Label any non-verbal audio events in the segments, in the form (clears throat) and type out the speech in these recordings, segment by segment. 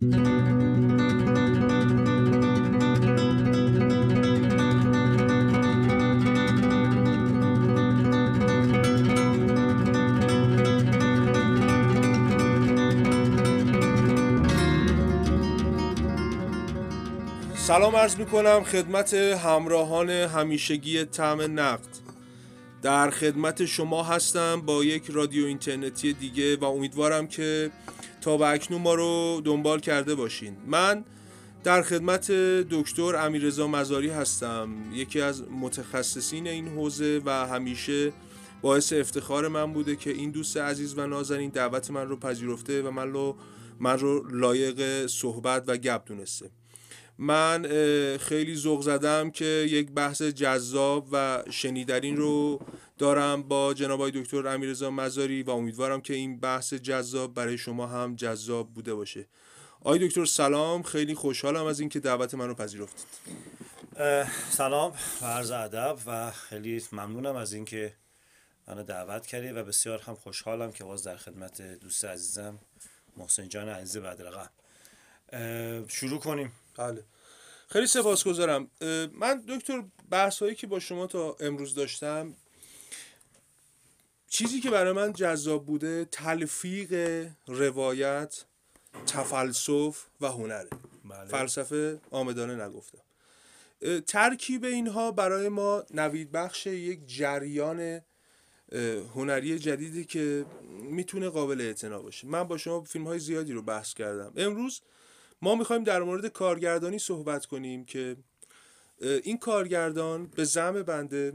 سلام عرض می کنم خدمت همراهان همیشگی تعم نقد. در خدمت شما هستم با یک رادیو اینترنتی دیگه و امیدوارم که تا به اکنون ما رو دنبال کرده باشین. من در خدمت دکتر امیرزا مزاری هستم. یکی از متخصصین این حوزه و همیشه باعث افتخار من بوده که این دوست عزیز و نازنین دعوت من رو پذیرفته و من رو من رو لایق صحبت و گپ دونسته. من خیلی ذوق زدم که یک بحث جذاب و شنیدرین رو دارم با جناب دکتر امیرزا مزاری و امیدوارم که این بحث جذاب برای شما هم جذاب بوده باشه. آقای دکتر سلام. خیلی خوشحالم از اینکه دعوت من رو پذیرفتید سلام. و عرض ادب و خیلی ممنونم از اینکه منو دعوت کردی و بسیار هم خوشحالم که باز در خدمت دوست عزیزم محسن جان عزیز بدرقم شروع کنیم. بله. خیلی سپاسگزارم. من دکتر بحث هایی که با شما تا امروز داشتم چیزی که برای من جذاب بوده تلفیق روایت تفلسف و هنره. بله. فلسفه آمدانه نگفتم ترکیب اینها برای ما نوید بخش یک جریان هنری جدیدی که می‌تونه قابل اعتنا باشه. من با شما فیلم های زیادی رو بحث کردم. امروز ما می‌خوایم در مورد کارگردانی صحبت کنیم که این کارگردان به زم بنده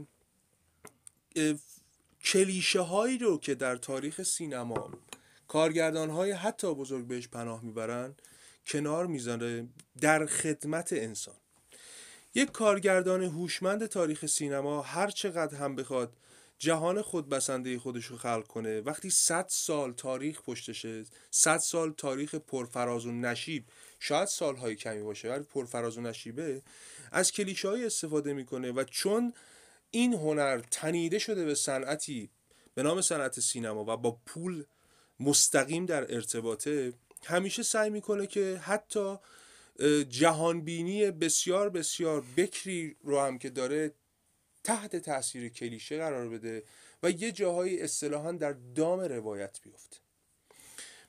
کلیشه هایی رو که در تاریخ سینما کارگردان های حتی بزرگ بهش پناه می‌برن کنار می‌ذاره در خدمت انسان. یک کارگردان هوشمند تاریخ سینما هر چقدر هم بخواد جهان خودبسنده خودش رو خلق کنه وقتی 100 سال تاریخ پشتشه 100 سال تاریخ پرفراز و نشیب شاید سالهای کمی باشه ولی پرفراز و نشیبه از کلیشه های استفاده می‌کنه و چون این هنر تنیده شده به صنعتی به نام صنعت سینما و با پول مستقیم در ارتباطه همیشه سعی می‌کنه که حتی جهانبینی بسیار بسیار بکری رو هم که داره تحت تاثیر کلیشه قرار بده و یه جاهایی اصطلاحا در دام روایت بیفته.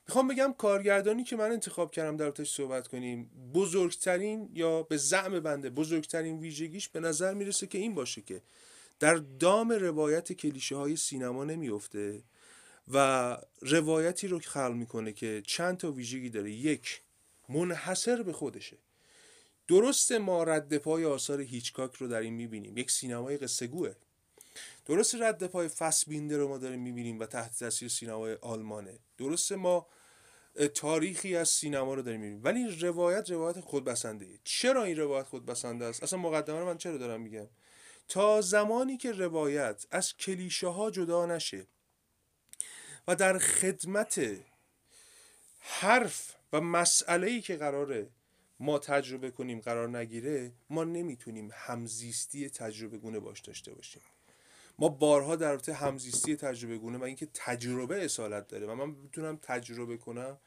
می‌خوام بگم کارگردانی که من انتخاب کردم در اتش صحبت کنیم بزرگترین یا به زعم بنده بزرگترین ویژگیش به نظر می‌رسه که این باشه که در دام روایت کلیشه های سینما نمیفته و روایتی رو خلق می‌کنه که چند تا ویژگی داره یک منحصر به خودشه. درست ما رد پای آثار هیچکاک رو در این می‌بینیم یک سینمای قصه گوه. درست رد پای فسبینده رو ما داریم می‌بینیم و تحت تاثیر سینمای آلمانه. درست ما تاریخی از سینما رو داریم می‌بینیم. ولی روایت روایت خودبسنده چرا این روایت خودبسنده است؟ اصلا مقدمه رو من چرا دارم میگم؟ تا زمانی که روایت از کلیشه ها جدا نشه و در خدمت حرف و مسئله ای که قراره ما تجربه کنیم قرار نگیره ما نمی‌تونیم همزیستی تجربه گونه باش داشته باشیم. ما بارها در رابطه همزیستی تجربه گونه و اینکه تجربه اصالت داره و من بتونم تجربه کنم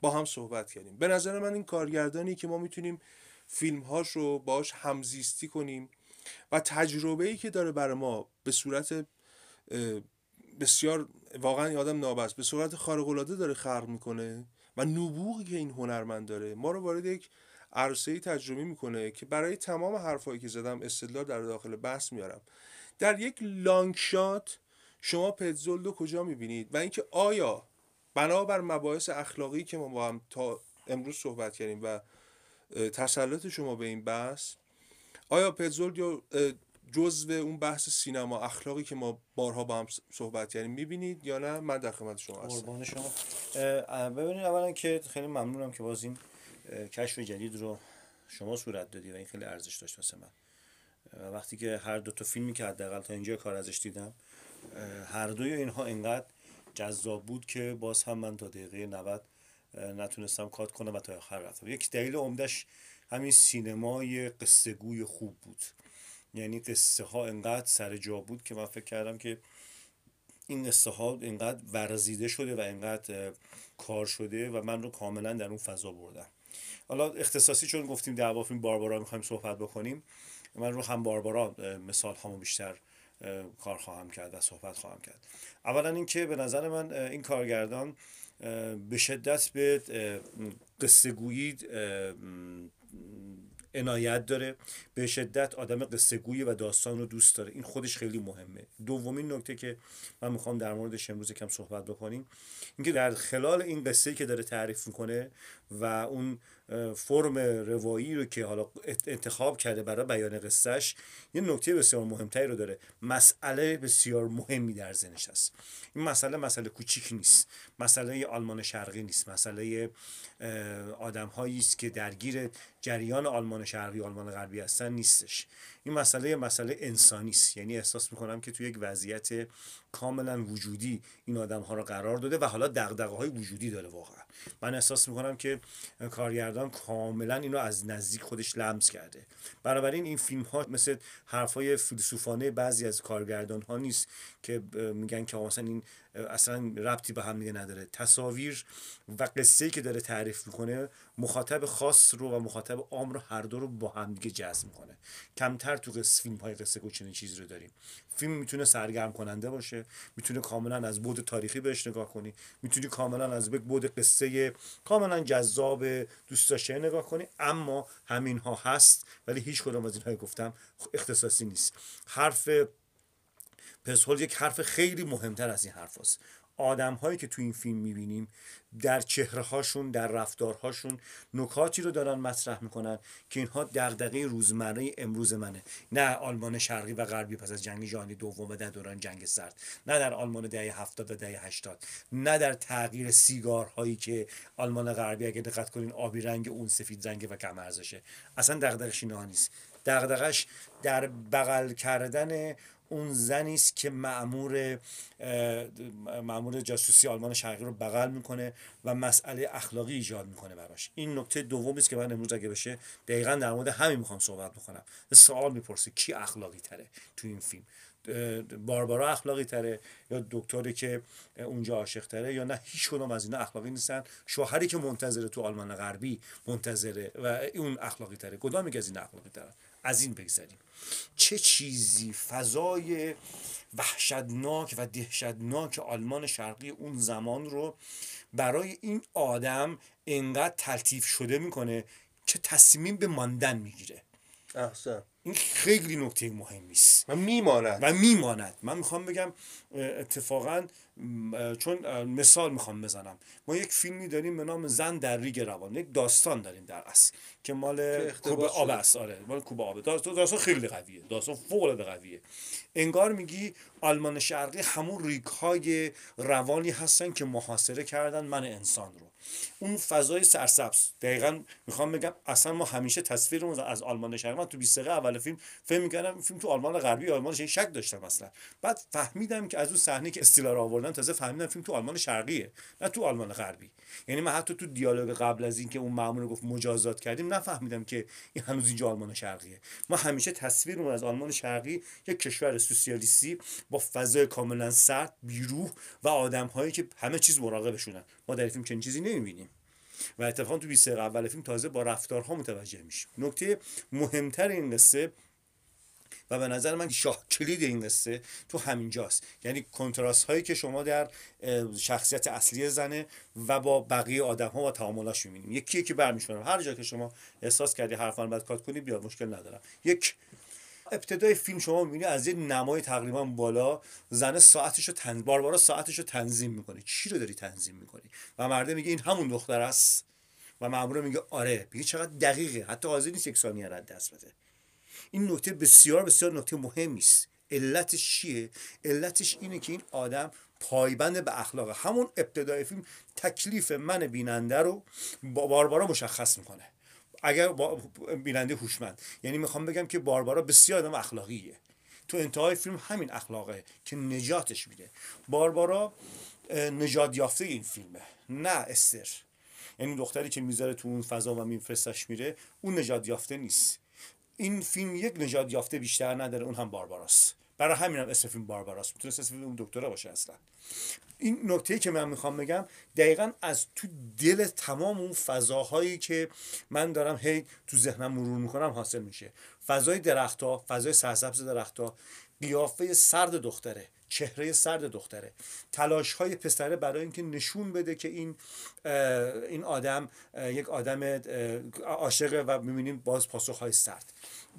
با هم صحبت کردیم. به نظر من این کارگردانی که ما می‌تونیم فیلم هاش رو باش همزیستی کنیم و تجربه ای که داره برای ما به صورت بسیار واقعا یادم نابست به صورت خارق العاده داره خلق می‌کنه و نبوغی که این هنرمند داره. ما رو وارد یک عرصه تجربه می‌کنه که برای تمام حرفایی که زدم استدلال در داخل بحث میارم در یک لانگ شات شما پتزولد رو کجا می‌بینید؟ و اینکه آیا بنابر مباحث اخلاقی که ما با هم تا امروز صحبت کردیم و تسلط شما به این بحث آیا پتزولد یا جزو اون بحث سینما اخلاقی که ما بارها با هم صحبت کردیم می‌بینید یا نه؟ من در خدمت شما هستم. قربان شما. ببینید اولا که خیلی ممنونم که باز این کشف جدید رو شما صورت دادی و این خیلی ارزش داشت واسه من. وقتی که هر دو تا فیلمی که حداقل تا اینجا کار ازش دیدم هر دوی اینها انقدر جذاب بود که باز هم من تا دقیقه 90 نتونستم کات کنم و تا آخر رفتم. یک دلیل عمدش همین سینمای قصه گوی خوب بود. یعنی قصه ها انقدر سر جا بود که من فکر کردم که این قصه ها انقدر ورزیده شده و انقدر کار شده و من رو کاملا در اون فضا بردم. حالا اختصاصی چون گفتیم در باربارا می‌خوایم صحبت بکنیم من رو هم باربارا مثال همو بیشتر کار خواهم کرد و صحبت خواهم کرد. اولا اینکه به نظر من این کارگردان به شدت به قصه گویی عنایت داره. به شدت آدم قصه و داستان رو دوست داره. این خودش خیلی مهمه. دومین نکته که من می‌خوام در موردش امروز کم صحبت بکنیم اینکه در خلال این قصه که داره تعریف می‌کنه و اون فرم روایی رو که حالا انتخاب کرده برای بیان قصهش یه نکته بسیار مهمتری رو داره. مسئله بسیار مهمی در ذهنش هست. این مسئله مسئله کوچیک نیست. مسئله آلمان شرقی نیست. مسئله آدم است که درگیر جریان آلمان شرقی آلمان غربی هستن نیستش. این مسئله مسئله انسانی است. یعنی احساس می‌کنم که توی یک وضعیت کاملا وجودی این آدم ها رو قرار داده و حالا دغدغه های وجودی داره واقعا. من احساس می‌کنم که کارگردان کاملا اینو از نزدیک خودش لمس کرده. بنابراین این فیلم ها مثل حرفای فیلسوفانه بعضی از کارگردان ها نیست که میگن که مثلا این اصلا ربطی به هم دیگه نداره. تصاویر و قصه که داره تعریف می‌کنه مخاطب خاص رو و مخاطب عام رو هر دو رو با هم دیگه جذب می‌کنه. کمتر تو قصه فیلم های قصه چنین چیزی رو داریم. فیلم می‌تونه سرگرم کننده باشه می‌تونه کاملا از بود تاریخی بهش نگاه کنی می‌تونی کاملا از یک بود قصه کاملا جذاب دوست داشته نگاه کنی. اما همین ها هست ولی هیچ کدوم از اینها گفتم اختصاصی نیست. حرف پسهول یک حرف خیلی مهمتر از این حرف هست. آدم هایی که تو این فیلم می‌بینیم در چهره هاشون در رفتارهاشون نکاتی رو دارن مطرح می‌کنن که اینها دغدغه روزمره امروز منه. نه آلمان شرقی و غربی پس از جنگ جهانی دوم و در دوران جنگ سرد. نه در آلمان دهه هفتاد و دهه هشتاد. نه در تغییر سیگارهایی که آلمان غربی اگه دقت کنین آبی رنگ اون سفید رنگ و کم ارزشه. اصلا دغدغش اینها نیست. دغدغش در بغل کردن اون زنی است که معمور معمور جاسوسی آلمان شرقی رو بغل می‌کنه و مسئله اخلاقی ایجاد می‌کنه براش. این نکته دومی است که من امروز اگه بشه دقیقا در مورد همین می‌خوام صحبت بکنم. سوال می‌پرسه کی اخلاقی تره تو این فیلم؟ باربارا اخلاقی تره یا دکتری که اونجا عاشق تره یا نه؟ هیچ کدوم از اینا اخلاقی نیستن. شوهری که منتظره تو آلمان غربی منتظره و اون اخلاقی تره. کدام از این اخلاقی تره؟ از این بگذریم. چه چیزی فضای وحشتناک و دهشتناک آلمان شرقی اون زمان رو برای این آدم انقدر تلطیف شده می‌کنه که تصمیم به ماندن می‌گیره؟ احسن. این خیلی نکته مهمی است و میماند. و میماند. من می‌خوام بگم اتفاقا چون مثال می‌خوام بزنم. ما یک فیلمی داریم به نام زن در ریگ روان. یک داستان داریم در اصل. که مال کوب آب است. آره مال کوب آب. داستان خیلی قویه. داستان فوق العاده قویه. انگار میگی آلمان شرقی همون ریگ های روانی هستن که محاصره کردن من انسان رو. اون فضای سرسبز. دقیقا می‌خوام بگم اصلا ما همیشه تصویرمون از آلمان شرقی من تو 20 دقیقه اول فیلم فهم می‌کردم فیلم تو آلمان غربی آلمان شرقی شک داشتم اصلا. بعد فهمیدم که از اون صحنه که استیلا رو آوردن تازه فهمیدم فیلم تو آلمان شرقیه نه تو آلمان غربی. یعنی من حتی تو دیالوگ قبل از اینکه اون مامور گفت مجازات کردیم نفهمیدم که این هنوز اینجا آلمان شرقیه. ما همیشه تصویرمون از آلمان شرقی یک کشور سوسیالیستی با فضای کاملا سرد بیروح و آدمهایی که همه چیز مراقبشونن. ما در فیلم چنین چیزی نمی‌بینیم. و اتفاقا تو 20 اول فیلم تازه با رفتارها متوجه میشیم. نکته مهمتر این قصه و به نظر من شاه کلید این قصه تو همینجاست. یعنی کنتراست هایی که شما در شخصیت اصلی زنه و با بقیه آدم ها و تعاملاش می‌بینیم. یکی که برمیشونم هر جا که شما احساس کردی حرفان بعد کات کنی بیاد مشکل ندارم. یک ابتدای فیلم شما می‌بینی از یه نمای تقریبا بالا زن ساعتشو تن باربارا ساعتشو تنظیم می‌کنه. چی رو داری تنظیم می‌کنی؟ و مرده میگه این همون دختر است. و مامور میگه آره. میگه چقدر دقیقه. حتی حاضر نیست یک ثانیه رد دست بده. این نکته بسیار بسیار نکته مهمی است. علتش چیه؟ علتش اینه که این آدم پایبند به اخلاق همون ابتدای فیلم تکلیف من بیننده رو با باربارا مشخص می‌کنه. اگر بیننده هوشمند. یعنی می‌خوام بگم که باربارا بسیار آدم اخلاقیه. تو انتهای فیلم همین اخلاقه که نجاتش میده. باربارا نجات یافته این فیلمه. نه استر. یعنی دختری که می‌ذاره تو اون فضا و میفرستش میره اون نجات یافته نیست. این فیلم یک نجات یافته بیشتر نداره اون هم بارباراست. برای همین هم اسم فیلم بارباراست. می‌تونه اسم اون دکتره باشه اصلا. این نکته که من می‌خوام بگم دقیقا از تو دل تمام اون فضاهایی که من دارم هی تو ذهنم مرور می‌کنم حاصل میشه. فضای درختها فضای سرسبز درختها قیافه سرد دختره چهره سرد دختره. تلاش های پسره برای اینکه نشون بده که این این آدم یک آدم عاشقه و می‌بینیم باز پاسخ های سرد.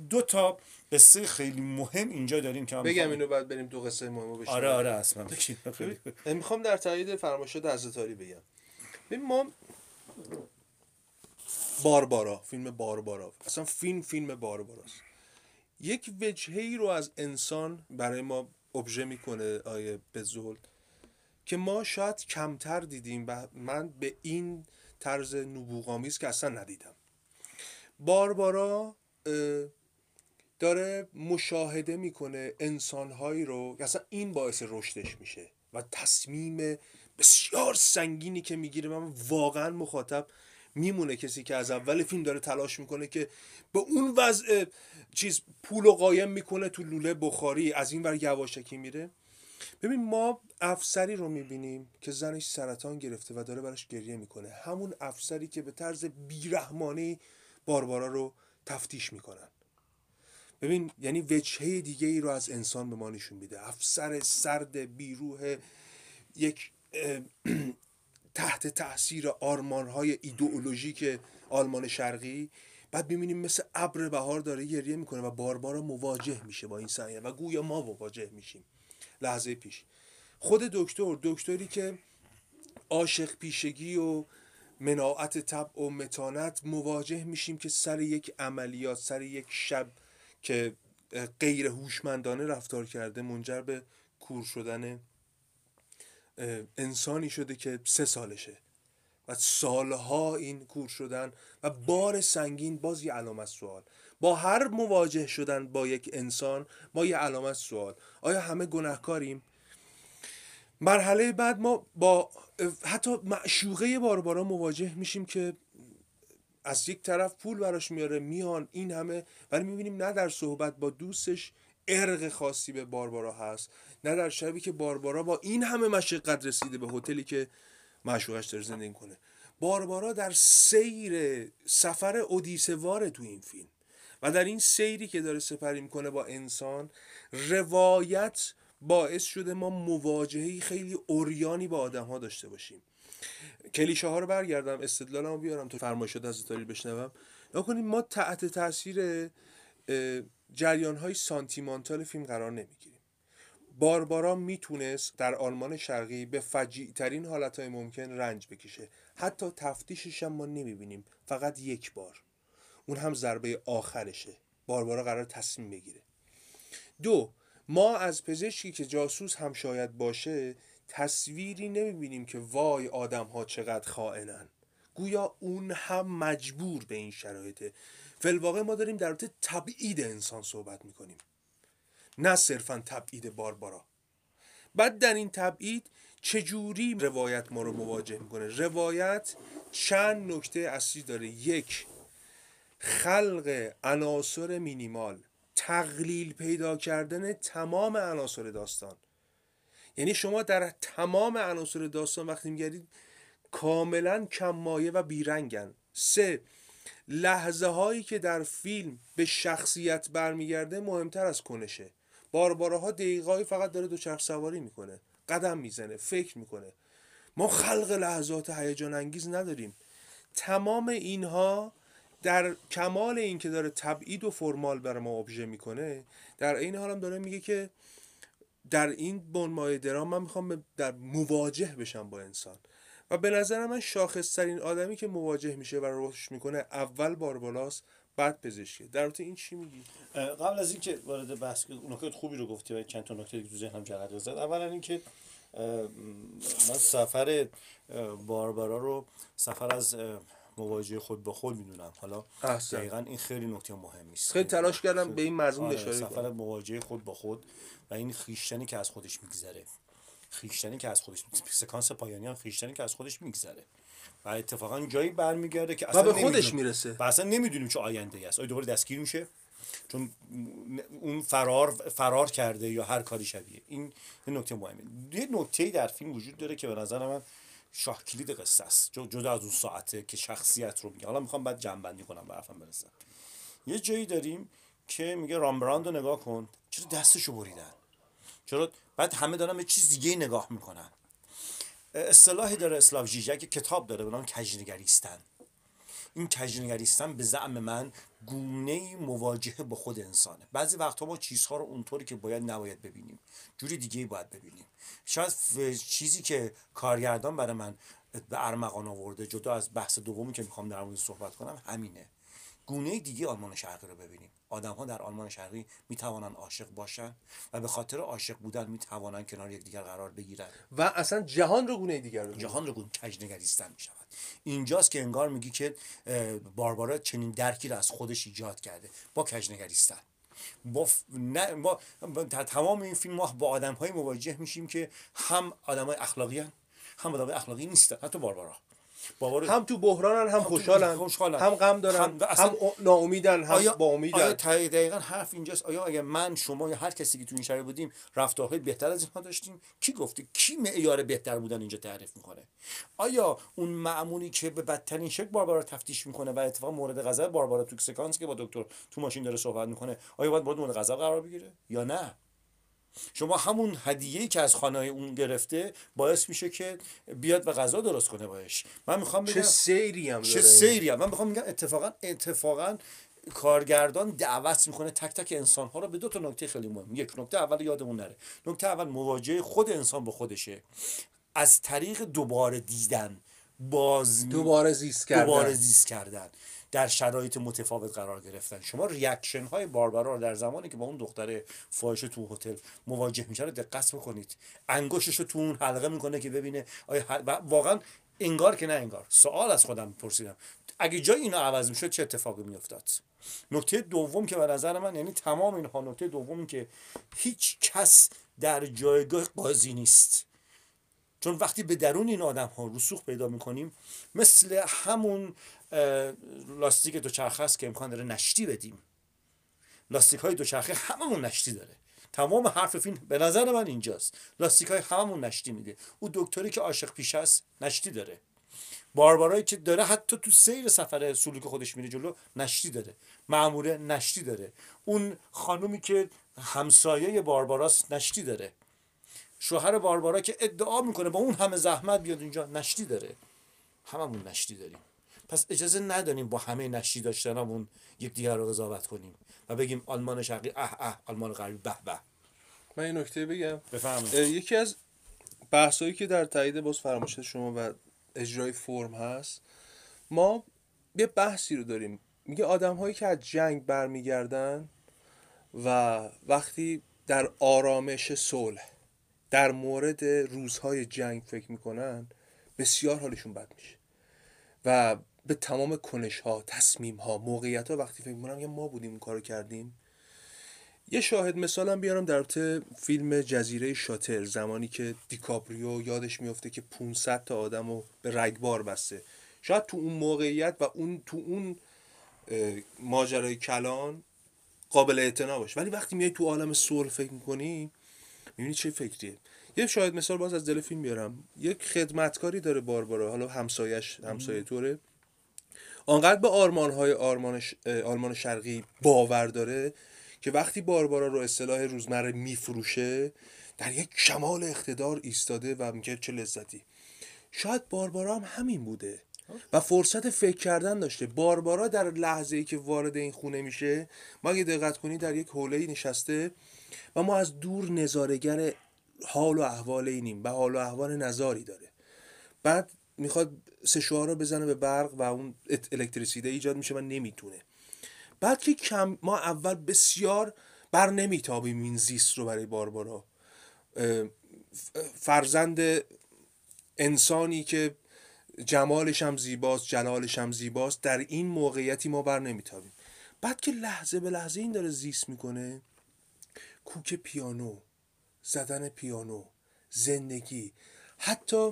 دو تا قصه خیلی مهم اینجا داریم که بگم اینو بعد بریم دو قصه مهمو بشیم آره آره اصلا (laughs) می‌خوام در تایید فرمایشات عزتاری بگم. ببین ما باربارا فیلم باربارا. اصلا فیلم فیلم بارباراست. یک وجهی رو از انسان برای ما ابژه می‌کنه آیه بزول که ما شاید کمتر دیدیم و من به این طرز نبوغامیز که اصلا ندیدم. باربارا داره مشاهده می‌کنه انسانهایی رو اصلا این باعث رشدش میشه و تصمیم بسیار سنگینی که می‌گیره من واقعا مخاطب میمونه کسی که از اول فیلم داره تلاش می‌کنه که به اون وضع چیز پول و قایم می‌کنه تو لوله بخاری از این ور یواشکی میره. ببین ما افسری رو می‌بینیم که زنش سرطان گرفته و داره براش گریه می‌کنه. همون افسری که به طرز بیرحمانه باربارا رو تفتیش می‌کنن. ببین یعنی وجهه دیگه ای رو از انسان به ما نشون میده. افسر سرد بیروه یک (clears throat) تحت تاثیر آرمان های ایدئولوژیک آلمان شرقی. بعد می‌بینیم مثل ابر بهار داره گریه می‌کنه و باربارا مواجه میشه با این صحنه و گویا ما مواجه میشیم لحظه پیش. خود دکتر دکتری که عاشق پیشگی و مناعت تب و متانت مواجه میشیم که سر یک عملیات سر یک شب که غیر هوشمندانه رفتار کرده منجر به کور شدن انسانی شده که سه سالشه. و سالها این کور شدن و بار سنگین باز یه علامت سوال. با هر مواجه شدن با یک انسان ما یه علامت سوال. آیا همه گناهکاریم؟ مرحله بعد ما با حتی معشوقه باربارا مواجه میشیم که از یک طرف پول براش میاره میان این همه. ولی می‌بینیم نه در صحبت با دوستش ارق خاصی به باربارا هست نه در شبی که باربارا با این همه مشقت رسیده به هتلی که معشوقش داره زندگی کنه. باربارا در سیر سفر اودیسه تو این فیلم و در این سیری که داره سپری می‌کنه با انسان روایت باعث شده ما مواجهی خیلی اوریانی با آدم ها داشته باشیم. کلیشه ها رو برگردم استدلالمو بیارم تو فرمایشات از تاریخ بشنوم. نکنیم ما تحت تاثیر جریان های سانتیمانتال فیلم قرار نمی‌گیریم. باربارا می‌تونست در آلمان شرقی به فجیع ترین حالت های ممکن رنج بکشه. حتی تفتیشش هم ما نمی‌بینیم. فقط یک بار. اون هم ضربه آخرشه. باربارا قرار تصمیم بگیره. دو ما از پزشکی که جاسوس هم شاید باشه تصویری نمی‌بینیم که وای آدم ها چقدر خائنن. گویا اون هم مجبور به این شرایطه. فلواقع ما داریم در مورد تبعید انسان صحبت می‌کنیم. نه صرفا تبعید باربارا. بعد در این تبعید چجوری روایت ما رو مواجه می‌کنه؟ روایت چند نکته اصلی داره. یک خلق عناصر مینیمال تقلیل پیدا کردن تمام عناصر داستان. یعنی شما در تمام عناصر داستان وقتی میگردید کاملا کم مایه و بیرنگن سه لحظه هایی که در فیلم به شخصیت برمیگرده مهمتر از کنشه. باربارها دقیقایی فقط داره دوچرخ سواری می‌کنه قدم می‌زنه فکر می‌کنه. ما خلق لحظات هیجان انگیز نداریم. تمام اینها در کمال این که داره تبعید و فرمال بر ما ابژه می‌کنه در این حال هم داره میگه که در این بنمای درام من می‌خوام در مواجه بشم با انسان. و به نظر من شاخصترین آدمی که مواجه میشه و رشد می‌کنه اول باربالاس بعد پزشکی در واقع این چی میگی؟ قبل از اینکه وارد بحث نکات خوبی رو گفتی و چند تا نکته تو ذهنم جرقه زد اولا اینکه من سفر باربارا رو سفر از مواجهه خود با خود می‌دونم. حالا دقیقا این خیلی نکته مهمی است. خیلی تلاش کردم به این مضمون آره، اشاره سفر مواجهه خود با خود و این خیشتنی که از خودش میگذره. خیشتنی که از خودش سکانس پایانی هم خیشتنی که از خودش میگذره. و اتفاقا جایی برمیگرده که اصلا به خودش می‌رسه. و اصلا نمی‌دونیم چه آینده ای است. آیا دوباره دستگیر میشه؟ چون اون فرار فرار کرده یا هر کاری شبیه. این یه نکته مهمه. یه نکته در فیلم وجود داره که به نظر من شاه کلید قصه است. جدا از اون ساعته که شخصیت رو میگه. حالا می‌خوام بعد جنبندی کنم به حرفم برسم. یه جایی داریم که میگه رامبراند رو نگاه کن. چرا دستشو بریدن؟ چرا بعد همه دارن به چیز دیگه نگاه می‌کنن. اصطلاحی داره اسلاو ژیژک کتاب داره به نام کجنگریستن این کجنگریستن به زعم من گونه مواجهه با خود انسانه. بعضی وقتها ما چیزها رو اونطوری که باید نباید ببینیم. جوری دیگه باید ببینیم. شاید چیزی که کارگردان برای من به ارمغان آورده جدا از بحث دومی که می‌خوام در مورد صحبت کنم همینه. گونه دیگه آلمان شرقی رو ببینیم. آدم ها در آلمان شرقی می توانند عاشق باشند و به خاطر عاشق بودن می توانند کنار یکدیگر قرار بگیرند. و اصلا جهان رو گونه دیگر رو جهان رو گونه کجنگریستن می شود اینجاست که انگار میگی که باربارا چنین درکی رو از خودش ایجاد کرده. با کجنگریستن با, ف... نه... با... تمام این فیلم ما با آدم های مواجه میشیم که هم آدم های اخلاقی هن. هم آدم اخلاقی نیستن حتی باربارا. هم تو بحرانن هم خوشحالن هم غم دارن هم, هم ناامیدن هم آیا با امیدن آیا دقیقا حرف اینجاست. آیا اگه من شما یا هر کسی که تو این شهر بودیم رفتارهای بهتر از اینها داشتیم؟ کی گفته؟ کی معیار بهتر بودن اینجا تعریف می‌کنه؟ آیا اون معمولی که به بدترین شکل باربارا تفتیش می‌کنه و اتفاق مورد غضب باربارا تو سکانس که با دکتر تو ماشین داره صحبت می‌کنه آیا باید مورد غضب قرار بگیره؟ یا نه؟ شما همون هدیه‌ای که از خانه اون گرفته باعث میشه که بیاد و غذا درست کنه باش من می‌خوام بگم چه سیری هم چه سیری هم. من می‌خوام بگم اتفاقا اتفاقا کارگردان دعوت می‌کنه تک تک انسان ها رو به دو تا نکته خیلی مهم. یک نکته اول یادمون نره. نکته اول مواجهه خود انسان با خودشه. از طریق دوباره دیدن باز دوباره زیست کردن. دوباره زیست کردن. در شرایط متفاوت قرار گرفتن. شما ریاکشن های باربرا در زمانی که با اون دختر فاحشه تو هتل مواجه میشه رو دقت بکنید. انگشتش رو تو اون حلقه می‌کنه که ببینه آیا واقعا انگار که نه انگار. سوال از خودم پرسیدم. اگه جای اینو عوض می‌شد چه اتفاقی میافتاد؟ نکته دوم که به نظر من یعنی تمام اینها نکته دوم که هیچ کس در جایگاه قاضی نیست. چون وقتی به درون این آدم ها رسوخ پیدا می‌کنیم مثل همون لاستیک دوچرخه است که امکان داره نشتی بدیم. لاستیک های دوچرخه هممون نشتی داره. تمام حرف فیلم به نظر من اینجاست. لاستیک های هممون نشتی میده. او دکتری که عاشق پیش است نشتی داره. باربارایی که داره حتی تو سیر سفر سلوک خودش میره جلو نشتی داره. معموره نشتی داره. اون خانومی که همسایه بارباراست نشتی داره. شوهر باربارا که ادعا می‌کنه با اون همه زحمت بیاد اینجا نشتی داره. هممون نشتی داریم. پس اجازه نداریم با همه نشتی داشتنمون دیگر رو قضاوت کنیم و بگیم آلمان شرقی اه اه آلمان غربی به به. من این نکته بگم. بفهمید یکی از بحثایی که در تایید باز فرمایشات شما و اجرای فرم هست ما یه بحثی رو داریم. میگه آدم هایی که از جنگ برمیگردن و وقتی در آرامش صلح در مورد روزهای جنگ فکر می‌کنن بسیار حالشون بد میشه. و به تمام کنش ها تصمیم ها موقعیت ها وقتی فکر می‌کنم یه ما بودیم اون کارو کردیم. یه شاهد مثالم بیارم در رابطه فیلم جزیره شاتر زمانی که دیکاپریو یادش میفته که 500 تا آدم رو به رگبار بسته. شاید تو اون موقعیت و اون تو اون ماجرای کلان قابل اعتنا باشه. ولی وقتی میای تو عالم صلح فکر می‌کنی می‌بینی چه فکریه؟ یه شاید مثال باز از دل فیلم بیارم. یک خدمتکاری داره باربارا حالا همسایش همسایه طوره آنقدر به آرمان های آلمان شرقی باور داره که وقتی باربارا رو اصطلاح روزمره میفروشه در یک کمال اقتدار ایستاده و میگه چه لذتی. شاید باربارا هم همین بوده. و فرصت فکر کردن داشته. باربارا در لحظه ای که وارد این خونه میشه ما اگه دقت کنی در یک حوله نشسته و ما از دور نظارگر حال و احوال اینیم به حال و احوال نظاری داره. بعد می‌خواد سه رو بزنه به برق و اون الکتریسیته ایجاد میشه و نمی‌تونه. بعد که کم ما اول بسیار بر نمیتابیم این زیست رو برای باربارا. فرزند انسانی که جمالش هم زیباست جلالش هم زیباست. در این موقعیتی ما بر نمیتابیم. بعد که لحظه به لحظه این داره زیست می‌کنه کوک پیانو زدن پیانو زندگی. حتی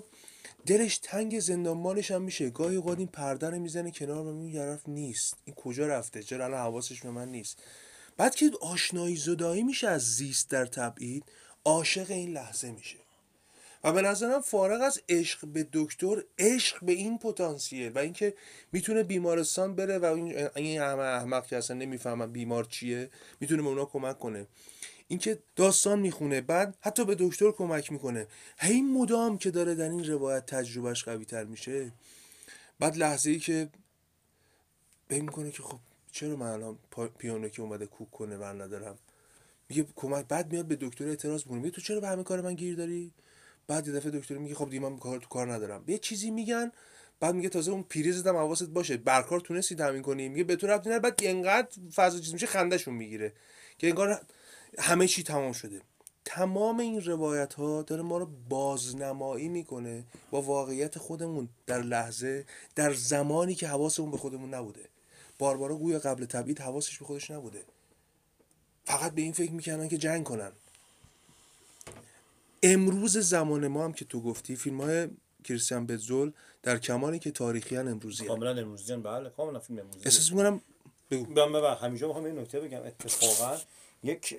دلش تنگ زندانبانش هم میشه. گاهی اوقات این پرده رو می‌زنه کنار و میگه طرف نیست. این کجا رفته؟ چرا الان حواسش به من نیست؟ بعد که آشنایی زدایی میشه از زیست در تبعید عاشق این لحظه میشه. و به نظرم فارغ از عشق به دکتر عشق به این پتانسیل و اینکه می‌تونه بیمارستان بره و این همه احمق که اصلا نمی‌فهمن بیمار چیه می‌تونه به اونا کمک کنه. اینکه داستان می‌خونه بعد حتی به دکتر کمک می‌کنه. هی مدام که داره در این روایت تجربهش قوی تر میشه. بعد لحظه ای که به می‌کنه که خب چرا من الان پیانو که اومده کوک کنه بر ندارم؟ میگه کمک بعد میاد به دکتر اعتراض می‌کنه. میگه تو چرا به همه کار من گیر داری؟ بعد یه دفعه دکتر میگه خب دیگه من کار تو کار ندارم. یه چیزی میگن بعد میگه تازه اون پریزت هم حواست باشه. برکار تونستی تامین کنی؟ میگه به تو ربطی نداره. بعد انقدر فضا چیز میشه خندهشون می‌گیره که انگار همه چی تمام شده. تمام این روایت ها داره ما رو بازنمایی می‌کنه با واقعیت خودمون در لحظه در زمانی که حواسمون به خودمون نبوده. باربارا گویا قبل تبعید حواسش به خودش نبوده. فقط به این فکر می‌کنن که جنگ کنن. امروز زمان ما هم که تو گفتی فیلم های کریستیان بزول در کمانی که تاریخی هن امروزی هن. کاملا امروزی هن بله کاملا فیلم امروزی احساس می‌کنم بگو. من ببر همینجا می‌خوام این نکته بگم. اتفاقا یک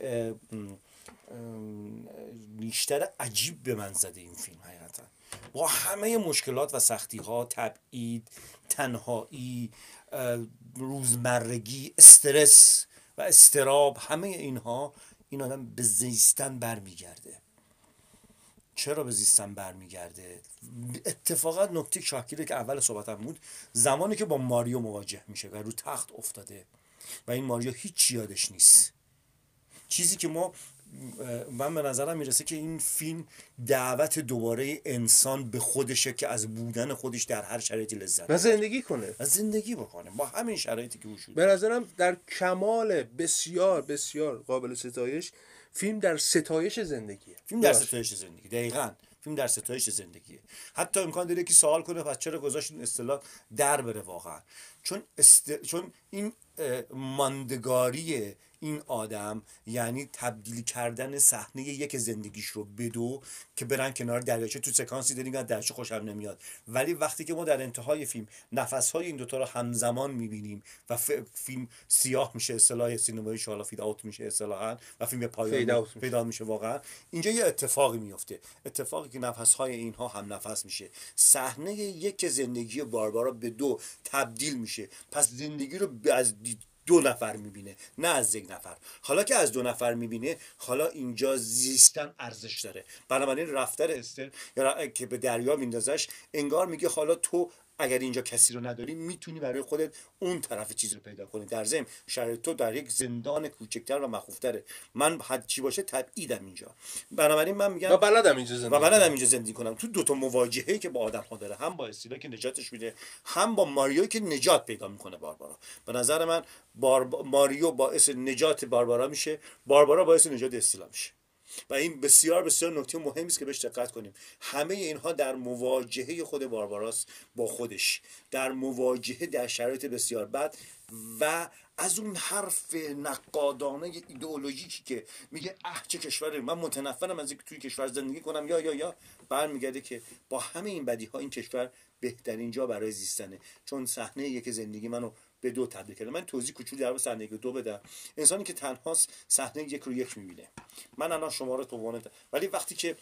نیشتر عجیب به من زده این فیلم حقیقتا. با همه مشکلات و سختی ها تبعید تنهایی روزمرگی استرس و استراب همه اینها این آدم به زیستن برمیگرده. چرا به زیستن برمیگرده؟ اتفاقا نکته شاکیره که اول صحبتم بود زمانی که با ماریو مواجه میشه و رو تخت افتاده و این ماریو هیچ یادش نیست. چیزی که ما من به نظرم می‌رسه که این فیلم دعوت دوباره انسان به خودشه که از بودن خودش در هر شرایطی لذت و زندگی کنه. و زندگی بکنه. با همین شرایطی که وجود به نظرم در کمال بسیار بسیار قابل ستایش فیلم در ستایش زندگیه. فیلم در ستایش زندگی دقیقا. فیلم در ستایش زندگیه حتی امکان داره که سوال کنه پس چرا گذاشت این اصطلاح در بره واقعا. چون است... چون این ماندگاری این آدم یعنی تبدیل کردن صحنه یک زندگیش رو به دو که برن کنار دریاچه تو سکانسی داریم که دریاچه خوشم نمیاد. ولی وقتی که ما در انتهای فیلم نفس های این دوتا رو همزمان می‌بینیم و فیلم سیاه میشه اصطلاح سینمایی حالا فید اوت میشه اصطلاحا و فیلم پایان پیدا میشه واقعا. اینجا یه اتفاقی میفته اتفاقی که نفس های اینها هم نفس میشه. صحنه یک زندگی باربارا به دو تبدیل میشه. پس زندگی رو از دو نفر می‌بینه نه از یک نفر. حالا که از دو نفر می‌بینه حالا اینجا زیستن ارزش داره. بنابراین رفتر استر یا که به دریا میندازش انگار میگه حالا تو اگر اینجا کسی رو نداری می‌تونی برای خودت اون طرف چیز رو پیدا کنی. در ضمن شرایط تو در یک زندان کوچکتر و مخوفتره. من حد چی باشه؟ تبعیدم اینجا. بنابراین من میگم و بلدم اینجا زندگی و بلدم اینجا زندگی کنم. تو دو تا مواجهه که با آدم ها داره هم با استیلا که نجاتش میده هم با ماریو که نجات پیدا می‌کنه باربارا. به نظر من بار... ماریو باعث نجات باربارا میشه. باربارا باعث نجات استیلا میشه. و این بسیار بسیار نکته مهمی است که بهش دقت کنیم. همه اینها در مواجهه خود بارباراس با خودش در مواجهه در شرایط بسیار بد و از اون حرف نقادانه ایدئولوژیکی که میگه اه چه کشوری من متنفرم از اینکه توی کشور زندگی کنم. یا یا یا. برمیگرده که با همه این بدی ها این کشور بهترین جا برای زیستنه. چون صحنه یک زندگی منو به دو تبدیل کرده. من توضیح کوچولو در صحنه دو بدم. انسانی که تنهاست صحنه یک رو یک می‌بینه. من الان شما رو تو ولی وقتی که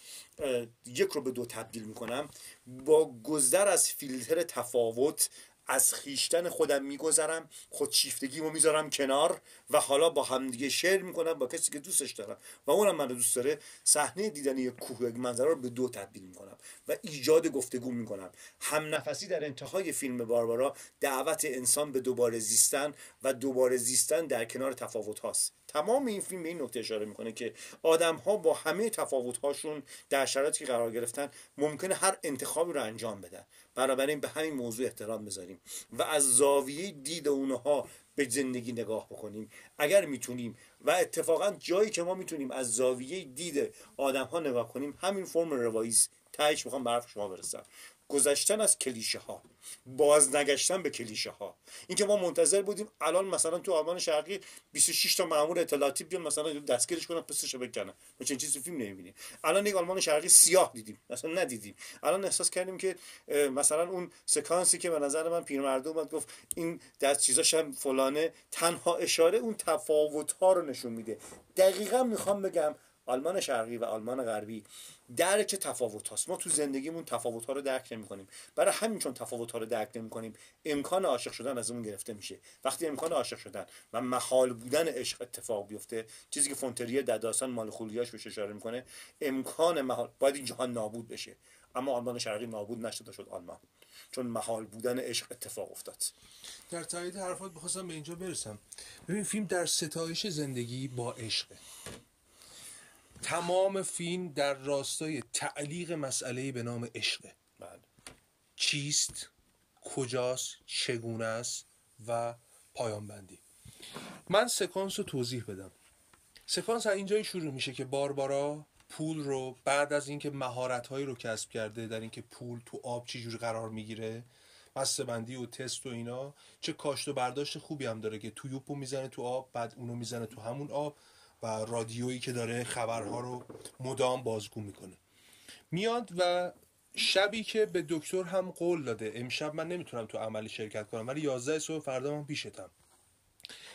یک رو به دو تبدیل می‌کنم با گذر از فیلتر تفاوت از خیشتن خودم میگذرم خودشیفتگی رو می‌ذارم کنار و حالا با همدیگه شیر می‌کنم با کسی که دوستش دارم و اونم منو دوست داره صحنه دیدن یک کوه یک منظره رو به دو تبدیل می‌کنم و ایجاد گفتگو می‌کنم. هم نفسی در انتهای فیلم باربارا دعوت انسان به دوباره زیستن و دوباره زیستن در کنار تفاوت هاست تمام این فیلم به این نکته اشاره می‌کنه که آدم ها با همه تفاوت هاشون در شرایطی که قرار گرفتن ممکنه هر انتخابی رو انجام بدن. بنابراین به همین موضوع احترام بذاریم و از زاویه دید اونها به زندگی نگاه بکنیم. اگر می‌تونیم و اتفاقا جایی که ما می‌تونیم از زاویه دید آدم ها نگاه کنیم همین فرم روایی تهش می‌خوام به حرف شما برسم. گذشتن از کلیشه ها باز نگشتن به کلیشه ها اینکه ما منتظر بودیم الان مثلا تو آلمان شرقی 26 تا مامور اطلاعاتی بیان مثلا دستگیرش کنن پسش رو بکنن. ما چنین چیزی فیلم نمی‌بینیم. الان یک آلمان شرقی سیاه دیدیم. مثلا ندیدیم. الان احساس کردیم که مثلا اون سکانسی که به نظر من پیرمرد اومد گفت این دست چیزاش هم فلانه تنها اشاره اون تفاوت ها رو نشون میده. دقیقا می‌خوام بگم آلمان شرقی و آلمان غربی درک تفاوت هاست. ما تو زندگیمون تفاوت ها رو درک نمی کنیم برای همین چون تفاوت ها رو درک نمی کنیم امکان عاشق شدن از اون گرفته میشه. وقتی امکان عاشق شدن و محال بودن عشق اتفاق بیفته چیزی که فونتریه در داستان مال خولیاش بهش اشاره می‌کنه امکان محال باید این جهان نابود بشه. اما آلمان شرقی نابود نشده شد آلمان. چون محال بودن عشق اتفاق افتاد. در تایید حرفات بخواستم به اینجا برسم. ببین فیلم در ستایش زندگی با عشق تمام فیلم در راستای تعلیق مسئله به نام عشقه. بله. چیست؟ کجاست؟ چگونه است؟ و پایان بندی من سکانس رو توضیح بدم. سکانس از اینجایی شروع میشه که باربارا پول رو بعد از اینکه مهارت هایی رو کسب کرده در اینکه پول تو آب چجوری قرار می‌گیره بسته بندی و تست و اینا چه کاشت و برداشت خوبی هم داره که تو یوپو می‌زنه تو آب بعد اونو می‌زنه تو همون آب. و رادیویی که داره خبرها رو مدام بازگو می‌کنه. میاد و شبی که به دکتر هم قول داده. امشب من نمی‌تونم تو عملی شرکت کنم ولی 11 صبح فردا من پیشتم.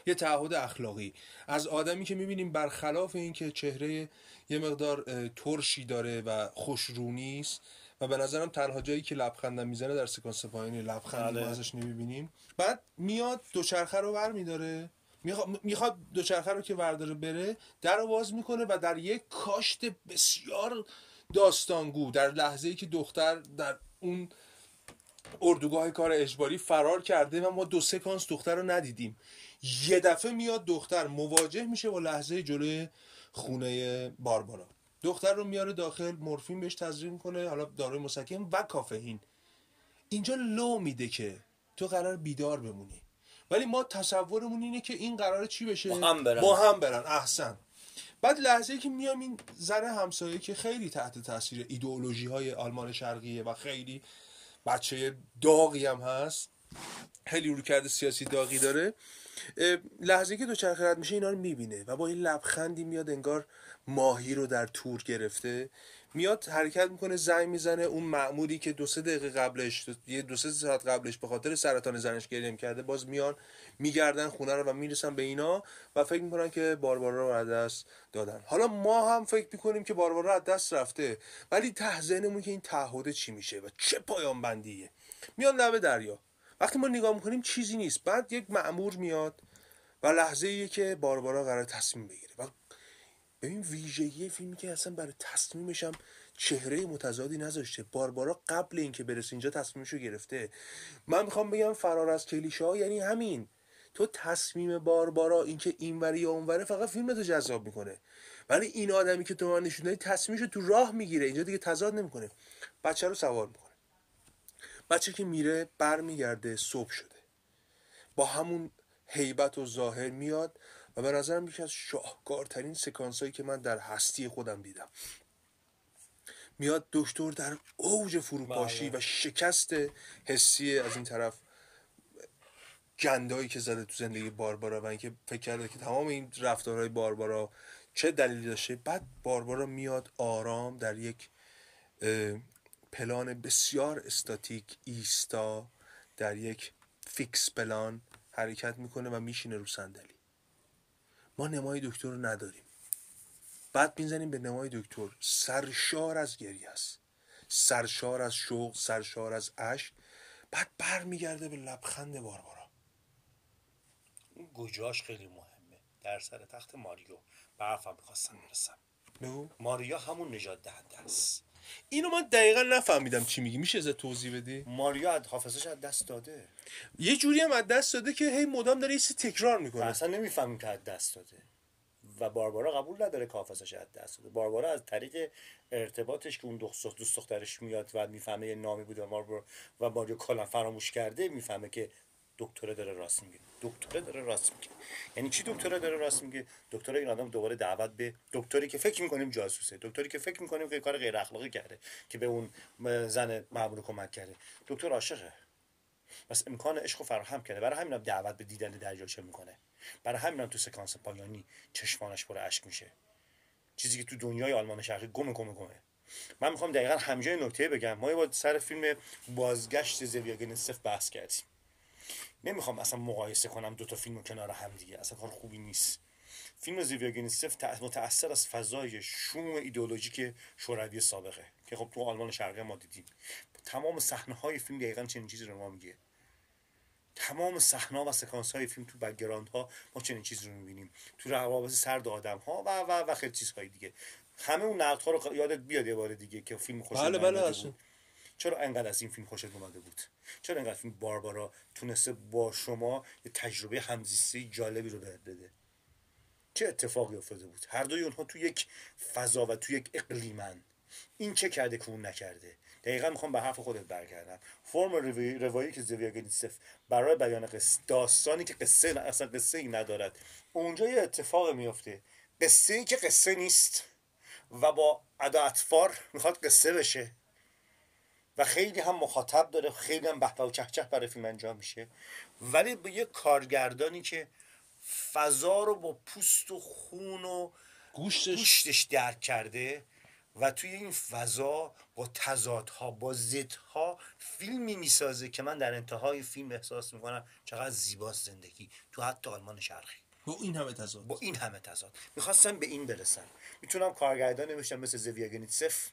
یه تعهد اخلاقی. از آدمی که می‌بینیم برخلاف این که چهره یه مقدار ترشی داره و خوشرو نیست و به نظرم تنها جایی که لبخندم می‌زنه در سکانس پایینی. لبخند بله. ما ازش نمی‌بینیم. بعد میاد دوچرخه رو ور میداره می‌خواد دوچرخه رو که ورداره بره در رو باز می‌کنه و در یک کاشت بسیار داستانگو در لحظه ای که دختر در اون اردوگاه کار اجباری فرار کرده و ما دو سکانس دختر رو ندیدیم. یه دفعه میاد دختر مواجه میشه با لحظه جلوی خونه باربارا. دختر رو میاره داخل مورفین بهش تزریق کنه حالا داروی مسکن و کافئین. اینجا لو میده که تو قرار بیدار بمونی. ولی ما تصورمون اینه که این قرار چی بشه؟ با هم برن. با هم برن. احسن. بعد لحظه که میام این زن همسایه که خیلی تحت تاثیر ایدئولوژی های آلمان شرقیه و خیلی بچه داغی هم هست خیلی رو کرده سیاسی داغی داره لحظه که دوچرخه رد میشه اینا رو می‌بینه و با این لبخندی میاد انگار ماهی رو در تور گرفته. میاد حرکت می‌کنه زنگ می‌زنه. اون معمولی که دو سه دقیقه قبلش یه دو سه ساعت قبلش به خاطر سرطان زنش گریه کرده باز میان میگردن خونه رو و می‌رسن به اینا و فکر می‌کنن که باربارا رو از دست دادن. حالا ما هم فکر می‌کنیم که باربارا از دست رفته ولی ته ذهنمون که این تعهد چی میشه و چه پایان بندیه میان لبه دریا. وقتی ما نگاه می‌کنیم چیزی نیست. بعد یک معمور میاد و لحظه ایه که باربارا قرار تصمیم بگیره. و ببین ویژگی فیلمی که اصلا برای تصمیمش هم چهره متضادی نذاشته. باربارا قبل اینکه برسه اینجا تصمیمشو گرفته. من می‌خوام بگم فرار از کلیشه ها یعنی همین. تو تصمیم باربارا اینکه اینوری یا اونوره فقط فیلم تو جذاب می‌کنه. ولی این آدمی که تو من نشون دادی تصمیمشو تو راه می‌گیره. اینجا دیگه تضاد نمی‌کنه. بچه رو سوار می‌کنه. بچه که میره برمیگرده صبح شده. با همون هیبت و ظاهر میاد. و به نظرم یکی از شاهکارترین سکانس هایی که من در هستی خودم دیدم. میاد دکتر در اوج فروپاشی بله. و شکست حسی از این طرف گندایی که زده تو زندگی باربارا و اینکه فکر کرده که تمام این رفتارهای باربارا چه دلیلی داشته. بعد باربارا میاد آرام در یک پلان بسیار استاتیک ایستا در یک فیکس پلان حرکت می‌کنه و میشینه رو صندلی. ما نمای دکتر رو نداریم. بعد می‌زنیم به نمای دکتر. سرشار از گریه است. سرشار از شوق سرشار از اشک. بعد برمیگرده به لبخند باربارا. گوجاش خیلی مهمه. در سر تخت ماریو. برفم می‌خواستم برسم. بگو. ماریا همون نجات دهنده است. اینو من دقیقا نفهمیدم چی میگی. میشه ازت توضیح بدی؟ ماریا از حافظش از دست داده. یه جوری هم از دست داده که هی مدام داره یه چیزی تکرار می‌کنه. اصلا نمی‌فهمیم که از دست داده. و باربارا قبول نداره که حافظش از دست داده. باربارا از طریق ارتباطش که اون دوست دوست دخترش میاد و می‌فهمه یه نامی بوده و ماریو کلا فراموش کرده می‌فهمه که دکتره داره راست میگه. دکتره داره راست میگه. یعنی چی دکتره داره راست میگه؟ دکتره این آدم دوباره دعوت به دکتری که فکر می‌کنیم جاسوسه دکتری که فکر می‌کنیم که کار غیر اخلاقی کرده که به اون زن مامور کمک کرده. دکتر عاشقه. بس امکان عشق رو فراهم کرده. برای همینم دعوت به دیدن دریاچه می‌کنه؟ برای همینم تو سکانس پایانی چشمانش پر اشک میشه. چیزی که تو دنیای آلمان شرقی گم گم گمه. من می‌خوام دقیقا همینجا یه نکته بگم. ما با سر فیلم بازگشت زویاگینتسف بحث کردیم. نمی‌خوام اصلا مقایسه کنم دو تا فیلم کنار هم دیگه اصلا کار خوبی نیست. فیلم زویاگینتسف متأثر از فضای شوم ایدئولوژیک شوروی سابقه که خب تو آلمان شرقی ما دیدیم. تمام صحنه های فیلم دقیقا چنین چیزی رو به ما میگه. تمام صحنه و سکانس های فیلم تو background ها ما چنین چیزی رو می‌بینیم. تو روابط سرد آدم ها و و و خیلی چیزهای دیگه. همه اون نقد ها رو یادت بیاد یه بار دیگه که فیلم خوش بله بله چرا انقدر از این فیلم خوشت اومده بود؟ چرا انقدر فیلم باربارا تونسته با شما یه تجربه همزیستی جالبی رو بهت بده؟ چه اتفاقی افتاده بود؟ هر دوی اونها تو یک فضا و تو یک اقلیمن. این چه کرده که اون نکرده؟ دقیقا می‌خوام به حرف خودت برگردم. فرم روایی که زویاگنیتسف برای بیان قصه داستانی که قصه اصلا قصه ای ندارد. اونجا یه اتفاق میفته قصه ای که قصه نیست و با ادا اطفار می‌خواد قصه بشه. و خیلی هم مخاطب داره خیلی هم بحبه و چهچه برای فیلم انجام میشه. ولی به یه کارگردانی که فضا رو با پوست و خون و گوشتش, گوشتش درک کرده و توی این فضا با تضادها با زدها فیلمی می‌سازه که من در انتهای فیلم احساس می‌کنم چقدر زیباست زندگی. تو حتی آلمان شرقی. با این همه تضاد. با این همه تضاد. می‌خواستم به این برسم. می‌تونم کارگردان نمیشم مثل زویاگنیتسف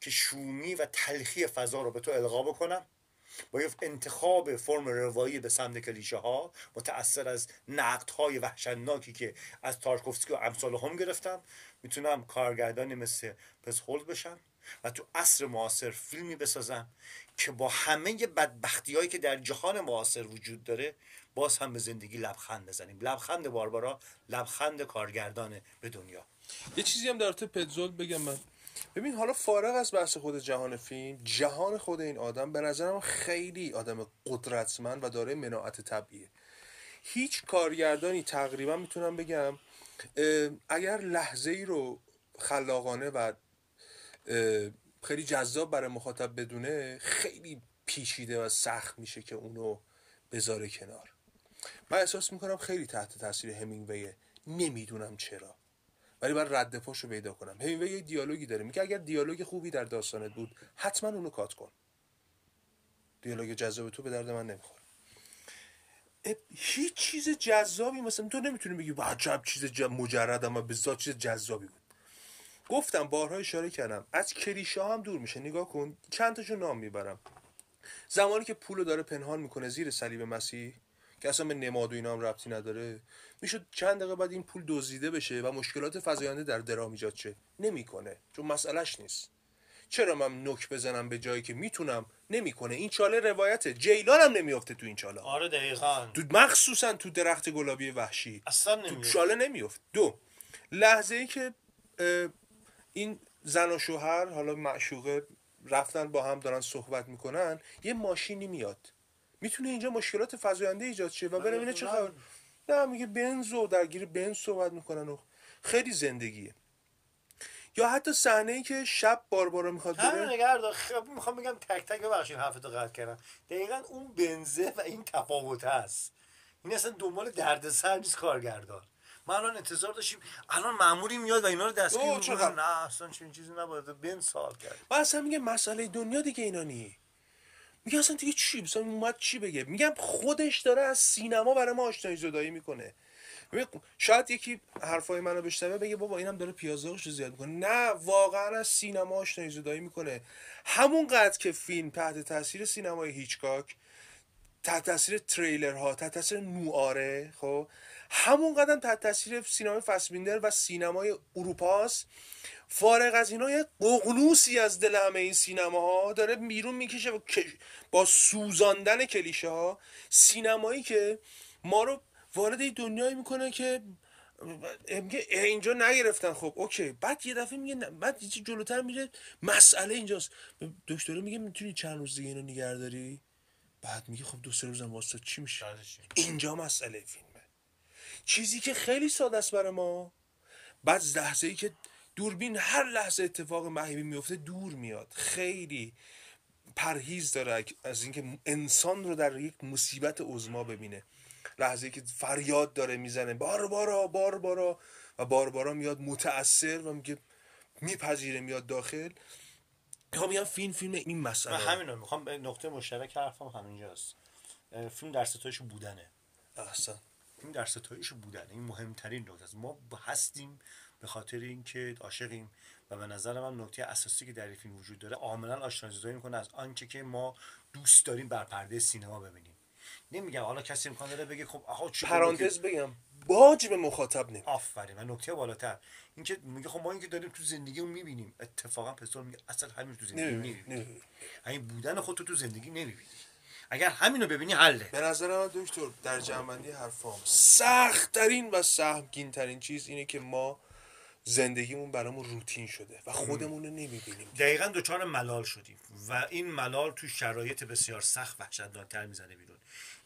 که شومی و تلخی فضا رو به تو القا بکنم با یه انتخاب فرم روایی به سمت کلیشه ها متأثر از نقد های وحشتناکی که از تارکوفسکی و امثال هم گرفتم می‌تونم کارگردانی مثل پسخولد بشم و تو عصر معاصر فیلمی بسازم که با همه بدبختی هایی که در جهان معاصر وجود داره باز هم به زندگی لبخند بزنیم. لبخند باربارا لبخند کارگردان به دنیا. یه چیزی هم در پتزولد بگم من. ببین حالا فارغ از بحث خود جهان فیلم جهان خود این آدم به نظرم خیلی آدم قدرتمند و داره مناعت طبیعیه. هیچ کارگردانی تقریبا می‌تونم بگم اگر لحظه ای رو خلاقانه و خیلی جذاب برای مخاطب بدونه خیلی پیچیده و سخت میشه که اونو بذاره کنار. من احساس می‌کنم خیلی تحت تاثیر همینگویه. نمی‌دونم چرا. ولی من رد پاشو پیدا کنم. همینوی یه دیالوگی داره. میگه اگر دیالوگ خوبی در داستانت بود حتما اونو کات کن. دیالوگ جذاب تو به درد من نمی‌خوره. هیچ چیز جذابی مثلا تو نمی‌تونی بگی عجب چیز مجرد اما به چیز جذابی بود. گفتم بارها اشاره کردم. از کلیشه هم دور میشه. نگاه کن. چند تاشو نام می‌برم. زمانی که پولو داره پنهان می‌کنه زیر صلیب مسیح که اصلا به نماد و اینا هم ربطی نداره. می‌شد چند دقیقه بعد این پول دزدیده بشه و مشکلات فزاینده در درام ایجاد شه. نمی‌کنه چون مسئلهش نیست. چرا من نک بزنم به جایی که می‌تونم؟ نمی‌کنه. این چاله روایته. جیلان هم نمیافته تو این چاله. آره دقیقا. تو مخصوصا تو درخت گلابی وحشی. اصلا تو چاله نمیافت دو لحظه ای که این زن و شوهر حالا معشوقه رفتن با هم دارن صحبت می‌کنن یه ماشینی میاد. می‌تونه اینجا مشکلات فزاینده ایجاد شه و برم اینه چه خبر. نه میگه بنزو درگیر بنز صحبت می‌کنن و خیلی زندگیه. یا حتی صحنه ای که شب باربارا می‌خواد بره. نگرد خب می‌خوام بگم تک تک ببخشید حرفتو قطع کردم. دقیقا اون بنزه و این تفاوت هست. این اصلا دنبال دردسر نیست کارگردان. ما الان انتظار داشتیم. الان ماموری میاد و اینا رو دستگیر می‌کنه. نه اصلا چنین چیزی نباید. بن سال کرد. من اصلا میگه مسئله دنیا دیگه اینا نی میگه اصلا دیگه چی؟ مثلا اومد چی بگه؟ میگم خودش داره از سینما برای ما آشنایی زدایی می‌کنه. شاید یکی حرفای منو بشنوه بگه بابا اینم داره پیازداغش رو زیاد می‌کنه. نه واقعا از سینما آشنایی زدایی می‌کنه. همون قدر که فیلم تحت تاثیر سینمای هیچکاک تحت تاثیر تریلر ها تحت تاثیر نواره خب همون قدم تحت تاثیر سینمای فسبیندر و سینمای اروپاست. فارغ از اینا یه قغنوسی از دل همه این سینما ها داره بیرون می‌کشه با سوزاندن کلیشه ها سینمایی که ما رو وارد دنیایی می‌کنه که میگه اینجا نگرفتن. خب اوکی. بعد یه دفعه میگه بعد یه جلوتر میره مسئله اینجاست. دکتره میگه می‌تونی چند روز دیگه اینو نگهداری بعد میگه خب دو سه روزم واسه چی میشه؟ اینجا مسئله فیلمه. چیزی که خیلی ساده است برای ما. بعد لحظه ای که دوربین هر لحظه اتفاق مهیبی میفته دور میاد. خیلی پرهیز داره از اینکه انسان رو در یک مصیبت عظما ببینه. لحظه که فریاد داره می‌زنه بار بارا بار بارا. و بار بارا میاد متأثر و میگه میپذیره میاد داخل. می‌خوام میگم فیلم فیلم این مسئله. همین رو می‌خوام نقطه مشترک حرفم همینجاست. فیلم در ستایش بودنه. احسن. این در ستایش بودن این مهمترین نکته است. ما هستیم به خاطر اینکه عاشقیم و به نظر من نکته اساسی که در این فیلم وجود داره عاملا آشنازایی می‌کنه از آنچه که ما دوست داریم بر پرده سینما ببینیم. نمیگم حالا کسی امکان داره بگه خب چی پرانتز بگم باج به مخاطب نمی آفرین و نکته بالاتر اینکه میگه خب ما اینکه داریم تو زندگیمون می‌بینیم اتفاقا پستور میگه اصلا همین تو زندگی نمی‌بینی،. همین بودن خودتو تو زندگی نمی‌بینی. اگر همینو ببینی حله. به نظر من دکتر در جنبندی حرفام سخت ترین و سهمگین ترین چیز اینه که ما زندگیمون برامون روتین شده و خودمون رو نمی‌بینیم. دقیقا دچار ملال شدیم و این ملال تو شرایط بسیار سخت وحشتناکتر می‌زنه بیرون.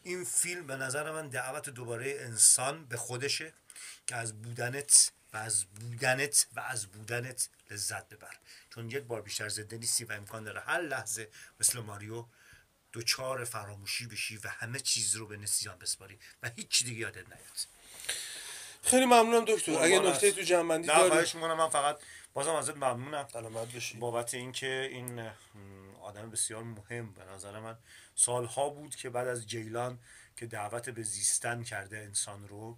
این فیلم به نظر من دعوت دوباره انسان به خودشه که از بودنت و از بودنت و از بودنت لذت ببر. چون یک بار بیشتر زنده نیستی و امکان داره هر لحظه مثل ماریو دوچار فراموشی بشی و همه چیز رو به نسیان بسپاری و هیچ دیگه یادت نیاد. خیلی ممنونم دکتر. اگه نکته. تو جنبندی نه داری؟ خواهش می‌کنم. من فقط بازم ازت ممنونم. سلامت باشی بابت اینکه این آدم بسیار مهم. به نظر من سالها بود که بعد از جیلان که دعوت به زیستن کرده انسان رو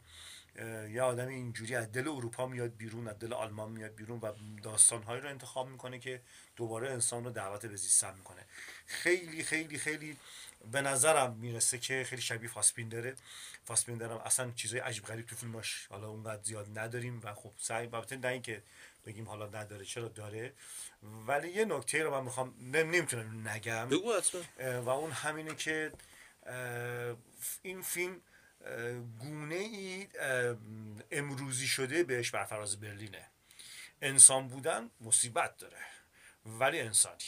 یه آدم اینجوری از دل اروپا میاد بیرون از دل آلمان میاد بیرون و داستانهایی رو انتخاب می‌کنه که دوباره انسان رو دعوت به زیستن می‌کنه. خیلی خیلی خیلی به نظرم می‌رسه که خیلی شبیه فاسپیندره. فاسپیندر هم اصلا چیزای عجیب غریب تو فیلماش حالا اونقدر زیاد نداریم و خب سعی البته نه اینکه بگیم حالا نداره چرا داره. ولی یه نکته رو من می‌خوام نمی‌تونم نگم. و اون همینه که این فیلم گونه ای امروزی شده بهش بر فراز برلینه. انسان بودن مصیبت داره. ولی انسانی.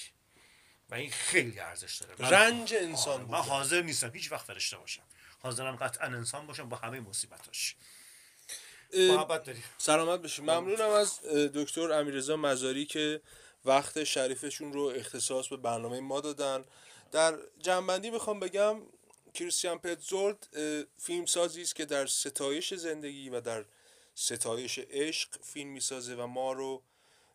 و این خیلی ارزش داره. من- رنج انسان من بودن. حاضر نیستم هیچ وقت فرشته باشم حاضرم قطعا انسان باشم با همه مصیبتاش. محبت داری. سلامت باشی. ممنونم از دکتر امیررضا مزاری که وقت شریفشون رو اختصاص به برنامه ما دادن. در جنبندی می‌خوام بگم کریستیان پتزولد فیلم سازی است که در ستایش زندگی و در ستایش عشق فیلم می‌سازه و ما رو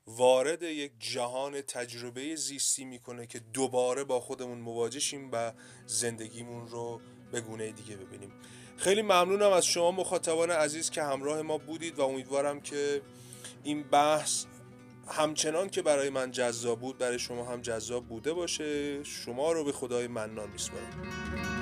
وارد یک جهان تجربه زیستی می‌کنه که دوباره با خودمون مواجه شیم و زندگیمون رو به گونه دیگه ببینیم. خیلی ممنونم از شما مخاطبان عزیز که همراه ما بودید و امیدوارم که این بحث همچنان که برای من جذاب بود برای شما هم جذاب بوده باشه. شما رو به خدای منان میسپارم.